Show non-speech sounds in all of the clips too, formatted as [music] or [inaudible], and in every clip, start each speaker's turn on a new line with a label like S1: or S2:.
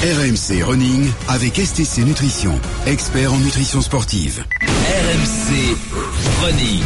S1: RMC Running avec STC Nutrition, expert en nutrition sportive.
S2: RMC Running.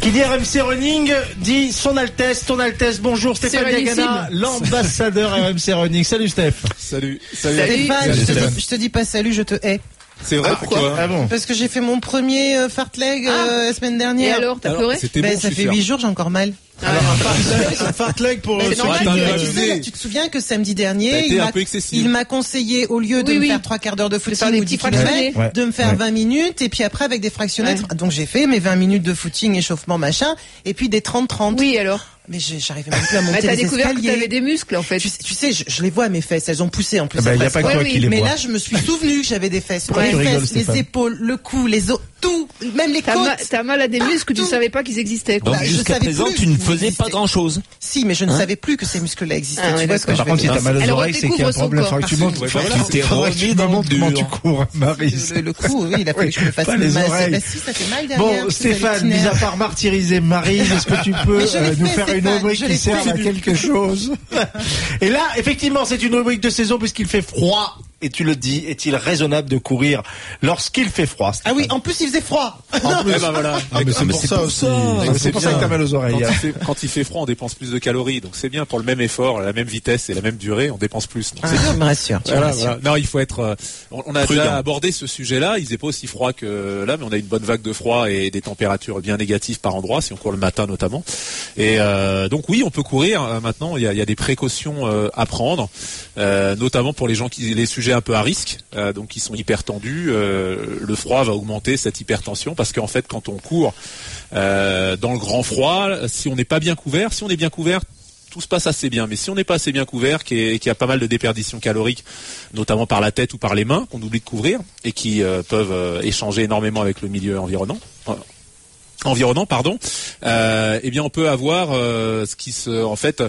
S3: Qui dit RMC Running dit son Altesse, ton Altesse. Bonjour Stéphane Diagana, l'ambassadeur RMC Running. Salut Steph.
S4: Salut. Salut.
S5: Stéphane,
S3: Salut,
S5: je, te je te dis pas salut, je te hais.
S4: C'est vrai, pourquoi
S3: Ah bon
S5: Parce que j'ai fait mon premier euh, fartlek euh, la semaine
S6: Et
S5: dernière.
S6: alors, t'as pleuré
S4: C'était
S5: Ben,
S4: bon,
S5: ça
S4: je suis
S5: fait
S4: sûr.
S5: 8 jours, j'ai encore mal.
S3: Un fartlek pour
S5: Mais
S3: ceux
S5: c'est normal,
S3: qui-
S5: tu,
S4: abusé.
S5: sais, tu te souviens que samedi
S4: T'as
S5: dernier,
S4: été
S5: il
S4: un
S5: m'a-
S4: peu excessif.
S5: il m'a conseillé, au lieu de
S6: Oui,
S5: me
S6: oui.
S5: faire trois quarts d'heure de
S6: faire
S5: footing
S6: des
S5: ou
S6: petits
S5: 10 kilomètres,
S6: fractionnés.
S3: Ouais.
S5: de me faire
S3: Ouais.
S5: 20 minutes, et puis après avec des fractionnètres. Donc j'ai fait mes 20 minutes de footing, échauffement, machin, et puis des 30-30.
S6: Oui, alors.
S5: Mais j'ai- j'arrivais même plus à
S6: Bah,
S5: monter
S6: t'as
S5: les
S6: découvert que t'avais des muscles, en fait.
S5: Tu, sais- tu sais, je, je les vois mes fesses, elles ont poussé en plus.
S3: Ah bah, y a pas que toi
S6: Ouais,
S3: qui les
S5: Mais
S3: vois.
S5: là, je me suis souvenu que j'avais des fesses.
S3: Pourquoi
S5: les
S3: tu
S5: fesses, les épaules, le cou, les os, tout, même les
S6: T'as
S5: côtes.
S6: mal, t'as mal à des muscles que tu savais pas qu'ils existaient, quoi.
S2: Donc
S5: Bah, je
S2: jusqu'à présent,
S5: plus
S2: tu ne faisais pas grand chose.
S5: Si, mais je ne savais plus que ces muscles-là existaient.
S6: Ah,
S5: tu
S6: ouais,
S5: vois ce que je
S3: Par
S5: veux
S3: contre, si t'as mal aux oreilles, c'est qu'il y a un problème. Faudrait que tu montres,
S4: Ouais,
S3: faudrait que
S2: Tu t'es
S3: faudrait que tu
S2: remis
S3: me
S2: dans le
S3: montres comment tu cours, Marise.
S5: le, cou, oui, il a fallu que je me fasse
S3: Pas les oreilles.
S5: Bah, si, ça fait mal derrière.
S3: Bon, Stéphane, mis à part martyriser Marise, est-ce que tu peux
S5: je
S3: euh, nous faire une rubrique
S5: je
S3: qui serve à quelque chose? Et là, effectivement, c'est une rubrique de saison puisqu'il fait froid. Et tu le dis, est-il raisonnable de courir lorsqu'il fait froid
S5: Ah oui, en plus il faisait froid.
S4: En [laughs] plus, bah voilà.
S3: Ah, mais c'est pour ça aussi. C'est pour ça que t'as mal aux
S4: Quand
S3: oreilles.
S4: il,
S3: hein.
S4: fait, quand il fait froid, on dépense plus de calories, donc c'est bien pour le même effort, la même vitesse et la même durée, on dépense plus. Donc c'est
S5: Ah, tu me rassures, tu me
S4: Voilà,
S5: rassures.
S4: voilà. Non, il faut être. euh, on on a
S2: Prudent.
S4: déjà abordé ce sujet-là. Il faisait pas aussi froid que là, mais on a une bonne vague de froid et des températures bien négatives par endroit, si on court le matin notamment. Et euh, donc oui, on peut courir. euh, maintenant, il y a, il y a des précautions euh, à prendre, euh, notamment pour les gens qui, les sujets un peu à risque, euh, donc qui sont hyper tendus. euh, le froid va augmenter cette hypertension parce qu'en fait, quand on court euh, dans le grand froid, si on n'est pas bien couvert, si on est bien couvert tout se passe assez bien. Mais si on n'est pas assez bien couvert, qu'il y a pas mal de déperditions caloriques, notamment par la tête ou par les mains, qu'on oublie de couvrir, et qui peuvent échanger énormément avec le milieu environnant. Environnant pardon euh, eh bien on peut avoir euh, ce qui se en fait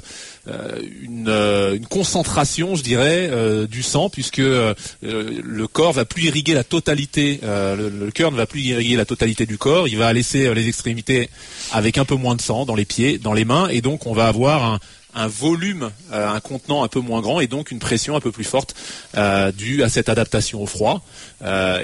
S4: euh, une, euh, une concentration je dirais du sang puisque le corps va plus irriguer la totalité le, le cœur ne va plus irriguer la totalité du corps il va laisser les extrémités avec un peu moins de sang dans les pieds dans les mains et donc on va avoir un volume, un contenant un peu moins grand et donc une pression un peu plus forte due à cette adaptation au froid.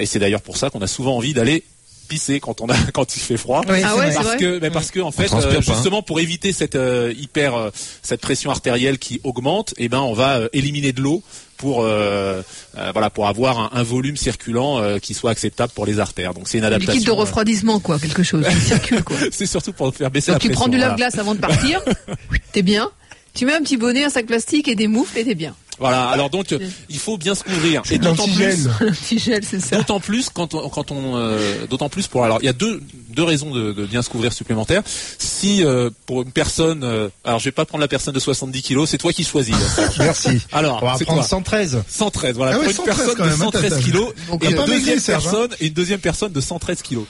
S4: Et c'est d'ailleurs pour ça qu'on a souvent envie d'aller pisser quand on a [laughs] quand il fait froid.
S5: Oui,
S6: Ah ouais,
S4: Parce que, mais parce que en fait, euh,
S2: hein.
S4: justement pour éviter cette euh, hyper, euh, cette pression artérielle qui augmente, eh ben on va euh, éliminer de l'eau pour euh, euh, voilà pour avoir un, un volume circulant euh, qui soit acceptable pour les artères. Donc c'est une
S6: Un
S4: adaptation.
S6: liquide de refroidissement, quoi, quelque chose. qui circule, quoi. [laughs]
S4: c'est surtout pour faire baisser
S6: Donc
S4: la
S6: tu prends
S4: pression.
S6: du
S4: voilà.
S6: lave-glace avant de partir. [laughs] T'es bien. Tu mets un petit bonnet, un sac plastique et des moufles et t'es bien.
S4: Voilà. Alors donc il faut bien se couvrir. Et d'autant plus, [laughs]
S6: c'est ça.
S4: D'autant plus quand on, quand on euh, d'autant plus pour alors il y a deux deux raisons de, de bien se couvrir supplémentaires. Si euh, pour une personne euh, alors je vais pas prendre la personne de 70 kilos, c'est toi qui choisis. hein. [laughs]
S3: Merci.
S4: Alors
S3: On va
S4: c'est
S3: prendre
S4: toi.
S3: 113.
S4: 113 voilà
S3: Ah ouais,
S4: pour une
S3: 113
S4: personne de
S3: même, hein,
S4: 113
S3: t'as-
S4: kilos
S6: Donc,
S4: et une deuxième
S3: maigri, hein.
S4: personne et une deuxième personne de 113 kilos.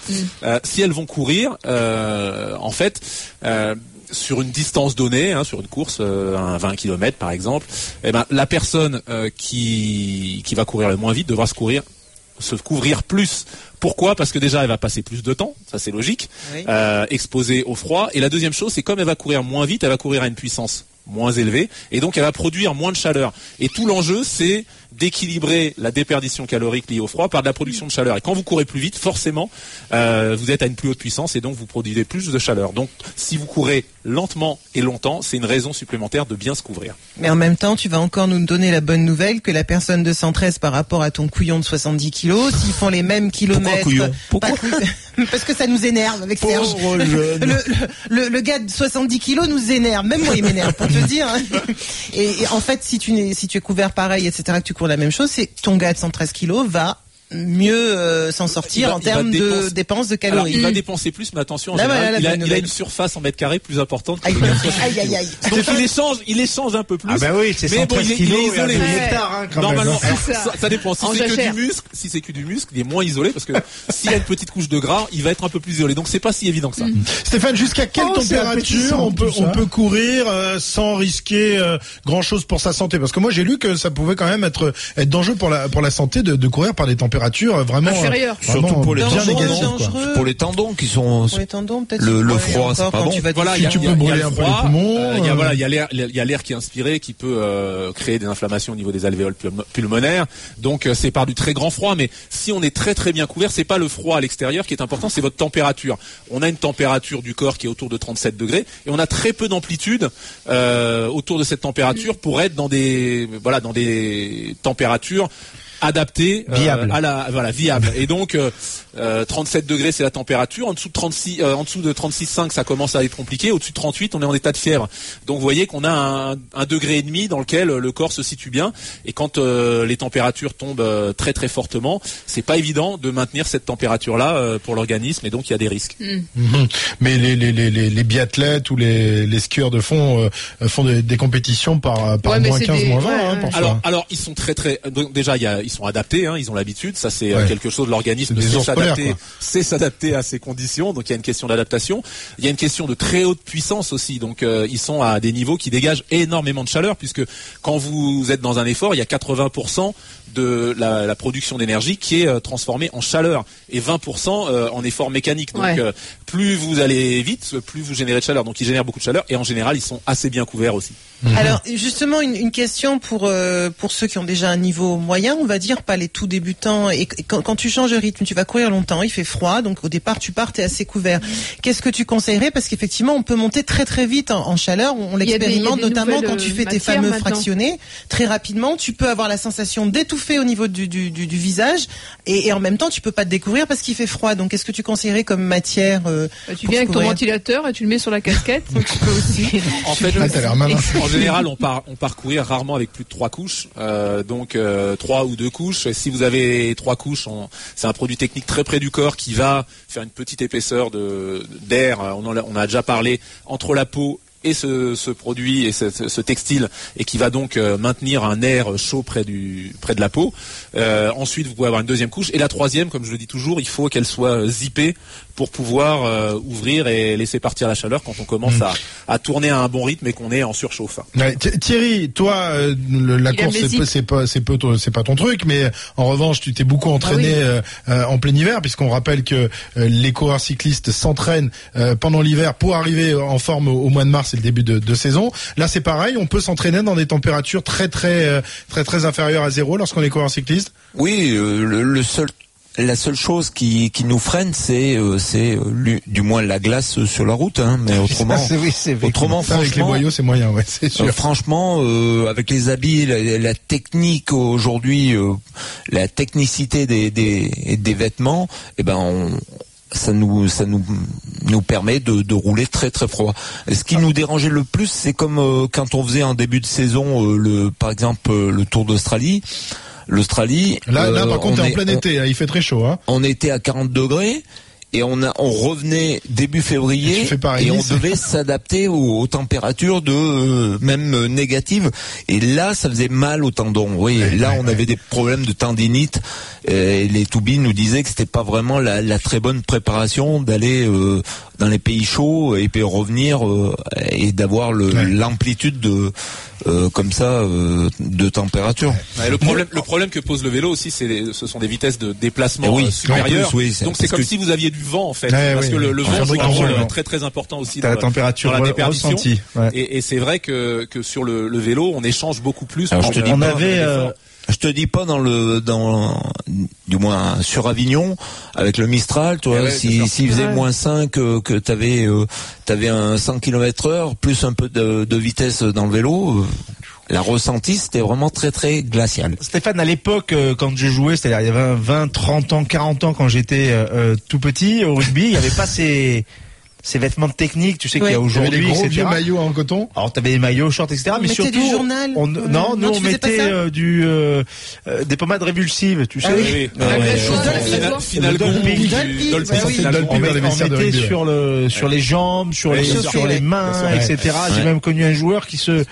S4: Euh, si elles vont courir euh, en fait euh, sur une distance donnée, hein, sur une course, euh, un 20 km par exemple, eh ben la personne euh, qui qui va courir le moins vite devra se courir se couvrir plus. Pourquoi? Parce que déjà elle va passer plus de temps, ça c'est logique,
S5: Oui.
S4: euh, exposée au froid. Et la deuxième chose, c'est comme elle va courir moins vite, elle va courir à une puissance moins élevée, et donc elle va produire moins de chaleur. Et tout l'enjeu, c'est d'équilibrer la déperdition calorique liée au froid par de la production de chaleur. Et quand vous courez plus vite, forcément, euh, vous êtes à une plus haute puissance et donc vous produisez plus de chaleur. Donc, si vous courez lentement et longtemps, c'est une raison supplémentaire de bien se couvrir.
S5: Mais en même temps, tu vas encore nous donner la bonne nouvelle que la personne de 113 par rapport à ton couillon de 70 kilos, s'ils font les mêmes kilomètres.
S2: couillon Pourquoi
S5: pas cou- [laughs] Parce que ça nous énerve avec Serge.
S3: Pauvre [laughs]
S5: Le,
S3: jeune.
S5: le, le, le gars de 70 kilos nous énerve. Même moi, il m'énerve, pour te dire. [laughs] Et, et en fait, si tu, si tu es couvert pareil, etc., que tu cours la même chose, c'est ton gars de 113 kilos va mieux euh, s'en sortir
S4: va-
S5: en termes de dépenses de
S4: Alors,
S5: calories.
S4: il va dépenser plus, mais attention, en
S5: Là,
S4: général,
S5: voilà la
S4: il, a, il une surface en mètre carré plus importante. que
S5: Aïe,
S4: le gars de 70.
S5: aïe, aïe, aïe.
S4: Donc il échange, il échange un peu plus.
S3: Ah bah oui, c'est
S4: Mais bon,
S3: 113
S4: il est- il isolé.
S6: Ouais.
S3: hein, quand
S4: Normalement,
S3: même.
S6: C'est
S4: ça.
S6: ça.
S4: ça dépend. Si c'est que du muscle, si c'est que du muscle, il est moins isolé parce que s'il y a une petite couche de gras, il va être un peu plus isolé. Donc c'est pas si évident que ça.
S3: Stéphane, jusqu'à quelle
S7: Oh,
S3: température on peut on peut courir euh, sans risquer euh, grand chose pour sa santé? Parce que moi j'ai lu que ça pouvait quand même être être dangereux pour la pour la santé de, de courir par des températures
S7: température vraiment
S6: Inférieure.
S7: euh, vraiment
S8: Surtout pour les
S7: bien négative.
S8: Pour les tendons qui sont.
S5: Pour les tendons, peut-être.
S8: Le- le froid, c'est pas bon.
S5: tu vas
S4: Voilà,
S7: Si
S4: il y a-
S7: tu
S4: il y a-
S7: peux
S4: il y a
S7: brûler
S4: le
S7: un peu les
S4: froid,
S7: poumons,
S4: euh, Il y a
S7: euh.
S4: voilà, il y a l'air, il y a l'air qui est inspiré, qui peut euh, créer des inflammations au niveau des alvéoles pulmo- pulmonaires. Donc euh, c'est par du très grand froid, mais si on est très très bien couvert, c'est pas le froid à l'extérieur qui est important, c'est votre température. On a une température du corps qui est autour de 37 degrés et on a très peu d'amplitude euh, autour de cette température pour être dans des voilà dans des températures adaptées euh,
S3: Viables.
S4: à la voilà viable. Et donc euh, euh, 37 degrés c'est la température. En dessous de 36 euh, en dessous de 36,5 ça commence à être compliqué. Au-dessus de 38 on est en état de fièvre. Donc vous voyez qu'on a un, un degré et demi dans lequel euh, le corps se situe bien. Et quand euh, les températures tombent euh, très très fortement c'est pas évident de maintenir cette température là pour l'organisme. Et donc il y a des risques.
S7: Mhm. Mais les, les, les, les, les biathlètes ou les, les skieurs de fond euh, font des, des compétitions par, par
S6: Ouais,
S7: moins
S6: c'est
S7: 15,
S6: des-
S7: moins 20
S6: ouais,
S7: hein,
S6: ouais.
S4: Alors, alors ils sont très très donc, déjà il y a, ils sont adaptés, hein, ils ont l'habitude, ça c'est euh,
S7: Ouais.
S4: quelque chose. L'organisme
S7: C'est
S4: s'adapter, à ces conditions. Donc il y a une question d'adaptation. Il y a une question de très haute puissance aussi. Donc euh, ils sont à des niveaux qui dégagent énormément de chaleur puisque quand vous êtes dans un effort, il y a 80% de la, la production d'énergie qui est euh, transformée en chaleur et 20% euh, en effort mécanique. Donc
S6: Ouais.
S4: Plus vous allez vite, plus vous générez de chaleur. Donc ils génèrent beaucoup de chaleur et en général ils sont assez bien couverts aussi.
S5: Alors justement une, une question pour euh, pour ceux qui ont déjà un niveau moyen, on va dire pas les tout débutants. Et, et quand, quand tu changes de rythme, tu vas courir longtemps, il fait froid, donc au départ tu pars, t'es assez couvert. Qu'est-ce que tu conseillerais? Parce qu'effectivement on peut monter très très vite en, en chaleur. On l'expérimente notamment quand tu
S6: euh,
S5: fais tes fameux
S6: maintenant.
S5: fractionnés. Très rapidement, tu peux avoir la sensation d'étouffer au niveau du, du, du, du visage et, et en même temps tu peux pas te découvrir parce qu'il fait froid. Donc qu'est-ce que tu conseillerais comme matière euh,
S6: Bah, tu viens avec ton ventilateur et tu le mets sur la casquette. donc tu peux aussi. [laughs]
S4: En fait,
S7: Ah,
S4: en [laughs] général, on part, on part courir rarement avec plus de trois couches, euh, donc euh, trois ou deux couches. Et si vous avez trois couches, c'est un produit technique très près du corps qui va faire une petite épaisseur de d'air. On en a, on a déjà parlé entre la peau et ce, ce produit et ce, ce- ce textile et qui va donc euh, maintenir un air chaud près du près de la peau. Euh, ensuite, vous pouvez avoir une deuxième couche et la troisième, comme je le dis toujours, il faut qu'elle soit zippée pour pouvoir euh, ouvrir et laisser partir la chaleur quand on commence
S7: Mm.
S4: à, à tourner à un bon rythme et qu'on est en surchauffe.
S7: Ouais, Thierry, toi, euh, le- la course, c'est pas, c'est pas, c'est pas, ton- c'est pas ton truc, mais en revanche, tu t'es beaucoup entraîné
S6: Ah oui.
S7: euh, euh, en plein hiver, puisqu'on rappelle que euh, les coureurs cyclistes s'entraînent euh, pendant l'hiver pour arriver en forme au, au mois de mars et le début de, de saison. Là, c'est pareil, on peut s'entraîner dans des températures très, très, euh, très, très inférieures à zéro lorsqu'on est coureur cycliste?
S8: Oui, euh, le, le seul, la seule chose qui, qui nous freine, c'est, euh, c'est euh, du moins la glace sur la route, hein, mais [laughs] autrement,
S3: Ça, oui,
S8: autrement,
S7: Ça, avec les
S8: franchement,
S7: boyaux, c'est moyen, ouais, c'est sûr.
S8: Euh, franchement, euh, avec les habits, la, la technique aujourd'hui, euh, la technicité des, des, des vêtements, eh ben, on, ça nous, ça nous, nous permet de, de rouler très très froid. Ce qui nous dérangeait le plus, c'est comme euh, quand on faisait en début de saison, euh, le, par exemple, euh, le Tour d'Australie. L'Australie.
S7: Là, là,
S8: euh,
S7: par contre,
S8: on
S7: t'es en
S8: est-
S7: plein
S8: on-
S7: été, hein, il fait très chaud, hein.
S8: on était à 40 degrés et on a on revenait début février
S7: pareil,
S8: et on devait [laughs] s'adapter aux, aux températures de euh, même euh, négatives et là ça faisait mal aux tendons oui
S7: Ouais,
S8: là
S7: ouais,
S8: on
S7: ouais.
S8: avait des problèmes de tendinite et les Toubis nous disaient que c'était pas vraiment la, la très bonne préparation d'aller euh, dans les pays chauds et puis revenir euh, et d'avoir
S7: Ouais.
S8: l'amplitude de euh, comme ça euh, de température
S4: Ouais, le problème, le problème que pose le vélo aussi, c'est ce sont des vitesses de déplacement
S8: Eh oui,
S4: euh, supérieures.
S8: plus, oui,
S4: Donc c'est comme
S8: que-
S4: si vous aviez du vent en fait,
S7: Ouais,
S4: parce
S7: oui,
S4: que le,
S7: oui.
S4: le vent joue un rôle très très important aussi dans
S3: la température
S4: dans la déperdition.
S3: ressentie. ouais.
S4: Et, et c'est vrai que, que sur le, le vélo, on échange beaucoup plus.
S8: Alors, je te dis
S4: on
S3: avait.
S8: Je te dis pas dans le dans du moins sur Avignon avec le Mistral, tu vois,
S4: Eh ouais,
S8: si s'il faisait moins 5 euh, que t'avais euh, t'avais un 100 km heure plus un peu de, de vitesse dans le vélo, euh, la ressenti c'était vraiment très très glacial.
S3: Stéphane, à l'époque, euh, quand je jouais, c'est-à-dire il y avait 20, 30 ans, 40 ans, quand j'étais tout petit au rugby, il n'y avait pas ces, ces vêtements de technique, tu sais qu'il y a aujourd'hui,
S7: des gros vieux maillots en coton.
S3: Alors t'avais des maillots, shorts, etc.
S5: On
S3: mais surtout,
S5: du journal
S3: on,
S5: Euh,
S3: non, nous
S5: non,
S3: on mettait euh, du euh, euh, des pommades révulsives, tu sais.
S5: Ah oui.
S4: Oui. Final-
S3: Dolphin on, mettait sur le sur les jambes, sur les sur les mains, etc. J'ai même connu un joueur qui se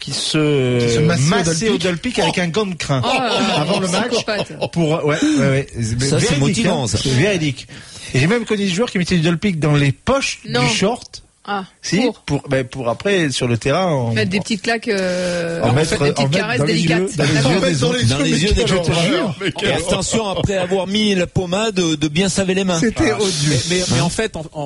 S3: qui se,
S7: Qui se massait au
S3: massait au
S7: Dolpic.
S3: avec un gant de crin
S6: Oh
S3: avant le match
S6: psychopathe.
S3: pour ouais ouais, ouais.
S8: Ça, c'est
S3: Véridique,
S8: motivant,
S3: hein.
S8: ça.
S3: C'est véridique. Et j'ai même connu des joueurs qui mettaient du dolpic dans les poches
S6: Non.
S3: du short
S6: Ah,
S3: Si,
S6: pour
S3: pour, ben, pour après, sur le terrain, en,
S6: mettre des petites claques, euh,
S3: en mettre,
S6: des
S3: en
S6: petites
S3: mettre
S6: caresses
S3: dans les
S6: délicates.
S3: yeux, dans les yeux
S7: En fait,
S3: des
S7: dans
S3: autres.
S7: les
S8: les Et attention, après avoir mis la pommade, de bien saver les mains.
S3: C'était odieux.
S4: Mais, mais, mais en fait, en, en,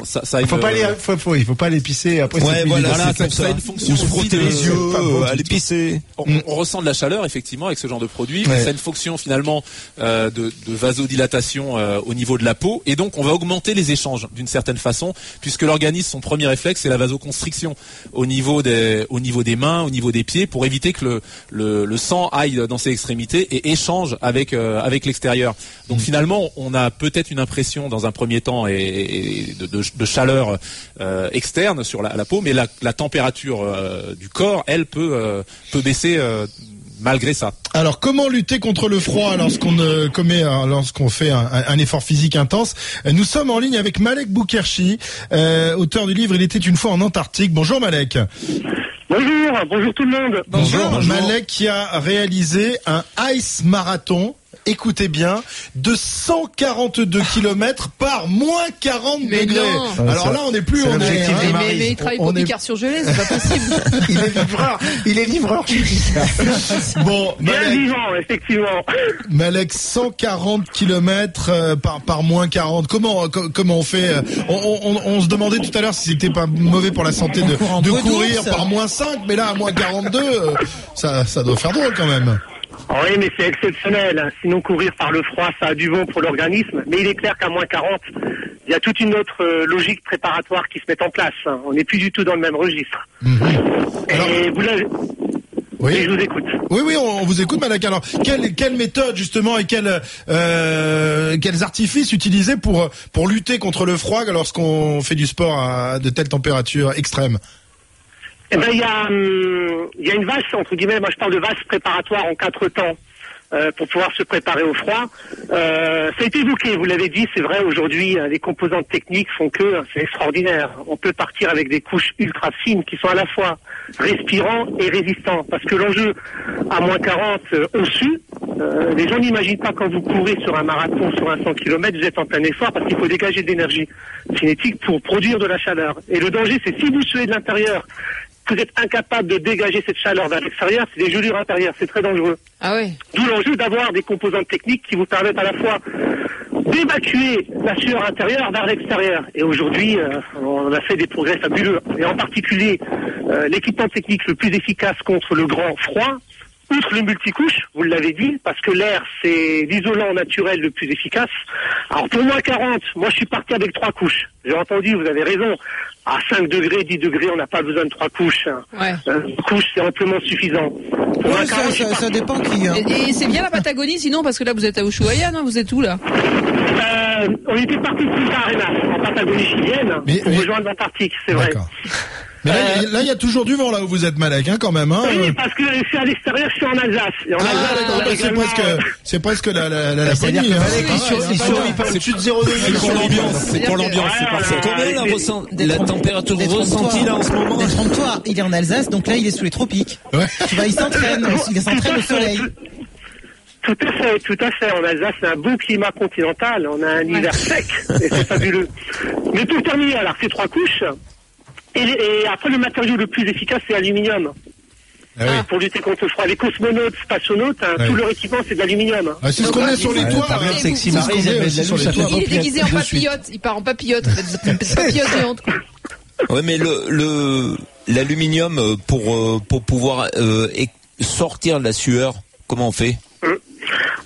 S4: en- ça, ça a
S3: Il faut pas aller, faut, faut, il faut pas aller pisser après.
S8: Ouais, voilà, c'est
S4: ça- ça a une fonction
S8: Ou se frotter les yeux, euh, aller pisser.
S4: on, on ressent de la chaleur effectivement avec ce genre de produit. Ça a une fonction finalement euh, de, de vasodilatation euh, au niveau de la peau et donc on va augmenter les échanges d'une certaine façon puisque l'organisme premier réflexe c'est la vasoconstriction au niveau des au niveau des mains, au niveau des pieds pour éviter que le le, le sang aille dans ses extrémités et échange avec euh, avec l'extérieur. Donc finalement on a peut-être une impression dans un premier temps et, et de, de- de chaleur euh, externe sur la, la peau, mais la, la température euh, du corps elle peut peut baisser malgré ça.
S7: Alors, comment lutter contre le froid lorsqu'on euh, commet, euh, lorsqu'on fait un, effort physique intense? Euh, Nous sommes en ligne avec Malek Boukherchi, euh, auteur du livre Il était une fois en Antarctique. Bonjour Malek.
S9: Bonjour, bonjour tout le monde.
S7: Bonjour. Malek qui a réalisé un ice marathon. Écoutez bien, de 142 km par moins 40
S6: Mais
S7: degrés.
S6: non.
S7: Alors là, on n'est plus,
S3: C'est
S7: on est, hein,
S6: Mais, mais,
S3: Maryse.
S6: mais il travaille pour
S7: est-
S6: Picard surgelé, c'est pas possible. [laughs]
S3: Il est livreur. Il est livreur. [laughs]
S7: Bon,
S9: Bien
S7: Malek,
S9: vivant, effectivement.
S7: Malek, 140 km euh, par par moins 40. Comment co- comment on fait euh, on, on, on- on se demandait tout à l'heure si c'était pas mauvais pour la santé de, de courir par moins 5, mais là à moins 42, euh, ça ça doit faire drôle quand même.
S9: Oui, mais c'est exceptionnel. hein. Sinon, courir par le froid, ça a du bon pour l'organisme. Mais il est clair qu'à moins 40, il y a toute une autre euh, logique préparatoire qui se met en place. hein. On n'est plus du tout dans le même registre. Et vous l'avez...
S7: Oui.
S9: Et je vous écoute.
S7: Oui, oui, on, on vous écoute, Malak. Alors, quelle, quelle méthode justement et quelle, euh, quels artifices utiliser pour pour lutter contre le froid lorsqu'on fait du sport à de telles températures extrêmes?
S9: Eh ben, il y a, hum, y a une vaste, entre guillemets, moi je parle de vaste préparatoire en quatre temps. euh, pour pouvoir se préparer au froid. Euh, ça a été évoqué, vous l'avez dit, c'est vrai, aujourd'hui, euh, les composantes techniques font que euh, c'est extraordinaire. On peut partir avec des couches ultra fines qui sont à la fois respirants et résistants. Parce que l'enjeu à moins 40 euh, sud, euh, les gens n'imaginent pas quand vous courez sur un marathon, sur un 100 km, vous êtes en plein effort parce qu'il faut dégager de l'énergie cinétique pour produire de la chaleur. Et le danger, c'est si vous suez de l'intérieur, vous êtes incapable de dégager cette chaleur vers l'extérieur, c'est des gelures intérieures, c'est très dangereux.
S6: Ah ouais.
S9: D'où l'enjeu d'avoir des composantes techniques qui vous permettent à la fois d'évacuer la sueur intérieure vers l'extérieur. Et aujourd'hui, euh, on a fait des progrès fabuleux. Et en particulier, euh, l'équipement technique le plus efficace contre le grand froid, outre le multicouche, vous l'avez dit, parce que l'air, c'est l'isolant naturel le plus efficace. Alors pour moins 40, moi je suis parti avec trois couches. J'ai entendu, vous avez raison. À 5 degrés, 10 degrés, on n'a pas besoin de trois couches.
S6: Ouais.
S9: Euh, une couche, c'est amplement suffisant. Pour moins
S5: Ouais, ça,
S9: 40, je suis
S5: ça, dépend qui. Hein.
S6: Et, et c'est bien la Patagonie sinon parce que là vous êtes à Ushuaia, non? Vous êtes où là?
S9: Euh, on était parti de Punta Arenas, en Patagonie chilienne,
S7: Mais-
S9: pour
S7: mais-
S9: rejoindre l'Antarctique, c'est vrai.
S7: Mais là, il y a- là, il y a toujours du vent là où vous êtes, Malek, hein, quand même. Hein
S9: Oui, parce que je suis à l'extérieur, je suis en Alsace. En
S7: Ah,
S9: Alsace,
S7: bah, c'est
S9: également,
S7: presque,
S9: euh,
S7: c'est presque la, la, la
S3: C'est-à-dire que
S7: hein,
S3: Malek,
S7: c'est
S3: il sur-
S7: pareil,
S3: il sur-
S7: c'est
S3: il
S7: pas-
S3: parle au-dessus de 0 degré.
S4: C'est pour l'ambiance, c'est pour l'ambiance, c'est.
S8: Combien la, température ressentie là en ce moment
S5: Détrompe-toi, il est en Alsace, donc là il est sous les tropiques.
S7: Ouais.
S5: Tu vois, il s'entraîne, il s'entraîne au soleil.
S9: Tout à fait, tout à fait. En Alsace, c'est un beau climat continental. On a un hiver sec et c'est fabuleux. Mais pour terminer, alors, ces trois couches. Et, et après, le matériau le plus efficace, c'est l'aluminium.
S7: Ah oui.
S9: Pour lutter contre le froid. Les cosmonautes, spationautes, hein, tout leur équipement, c'est de l'aluminium.
S7: Ah, c'est ce qu'on est sur les
S6: il-
S7: toits. Hein. C'est ce qu'on sur les
S6: Il est déguisé en papillote, il part en papillote, [laughs] papillote géante quoi.
S8: Ouais, mais le le l'aluminium euh, pour euh, pour pouvoir euh, sortir de la sueur, comment on fait?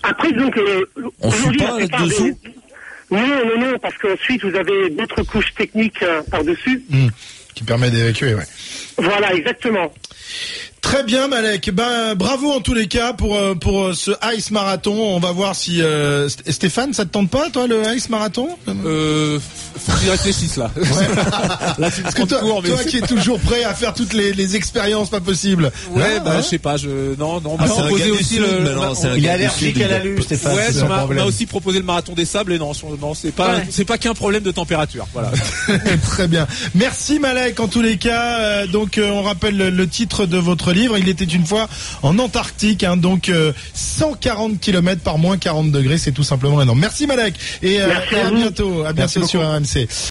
S9: Après, donc, euh,
S8: On suit pas là-dessous
S9: des- Non, non, non, parce qu'ensuite, vous avez d'autres couches techniques euh, par-dessus.
S7: Hum, Qui permet d'évacuer, ouais.
S9: Voilà, exactement.
S7: Très bien, Malek. Ben, bravo en tous les cas pour euh, pour euh, ce Ice Marathon. On va voir si euh, St- Stéphane, ça te tente pas, toi, le Ice Marathon?
S4: Euh, faut que j'y réfléchisse là. [laughs] là, tu me
S7: Parce que toi,
S4: mais
S7: qui es toujours prêt à faire toutes les, les expériences pas possibles.
S4: Ouais,
S7: Là,
S4: bah
S7: hein
S4: je sais pas, je non non, on
S8: Ah,
S4: aussi
S8: Sud,
S4: le
S8: mais non,
S4: on-
S8: c'est un
S3: Il est allergique à la lue, Stéphane.
S4: Ouais, on
S3: le
S4: m'a aussi proposé le marathon des sables et non, non c'est pas
S6: Ouais.
S4: c'est pas qu'un problème de température. Voilà. [laughs]
S7: Très bien. Merci Malek en tous les cas. Donc on rappelle le, le titre de votre livre. Il était une fois en Antarctique. hein, donc euh, 140 km par moins 40 degrés. C'est tout simplement énorme. Merci Malek. Et, euh,
S9: Merci
S7: et
S9: à
S7: bientôt. À
S3: Merci
S7: bientôt sur
S3: beaucoup.
S7: RMC.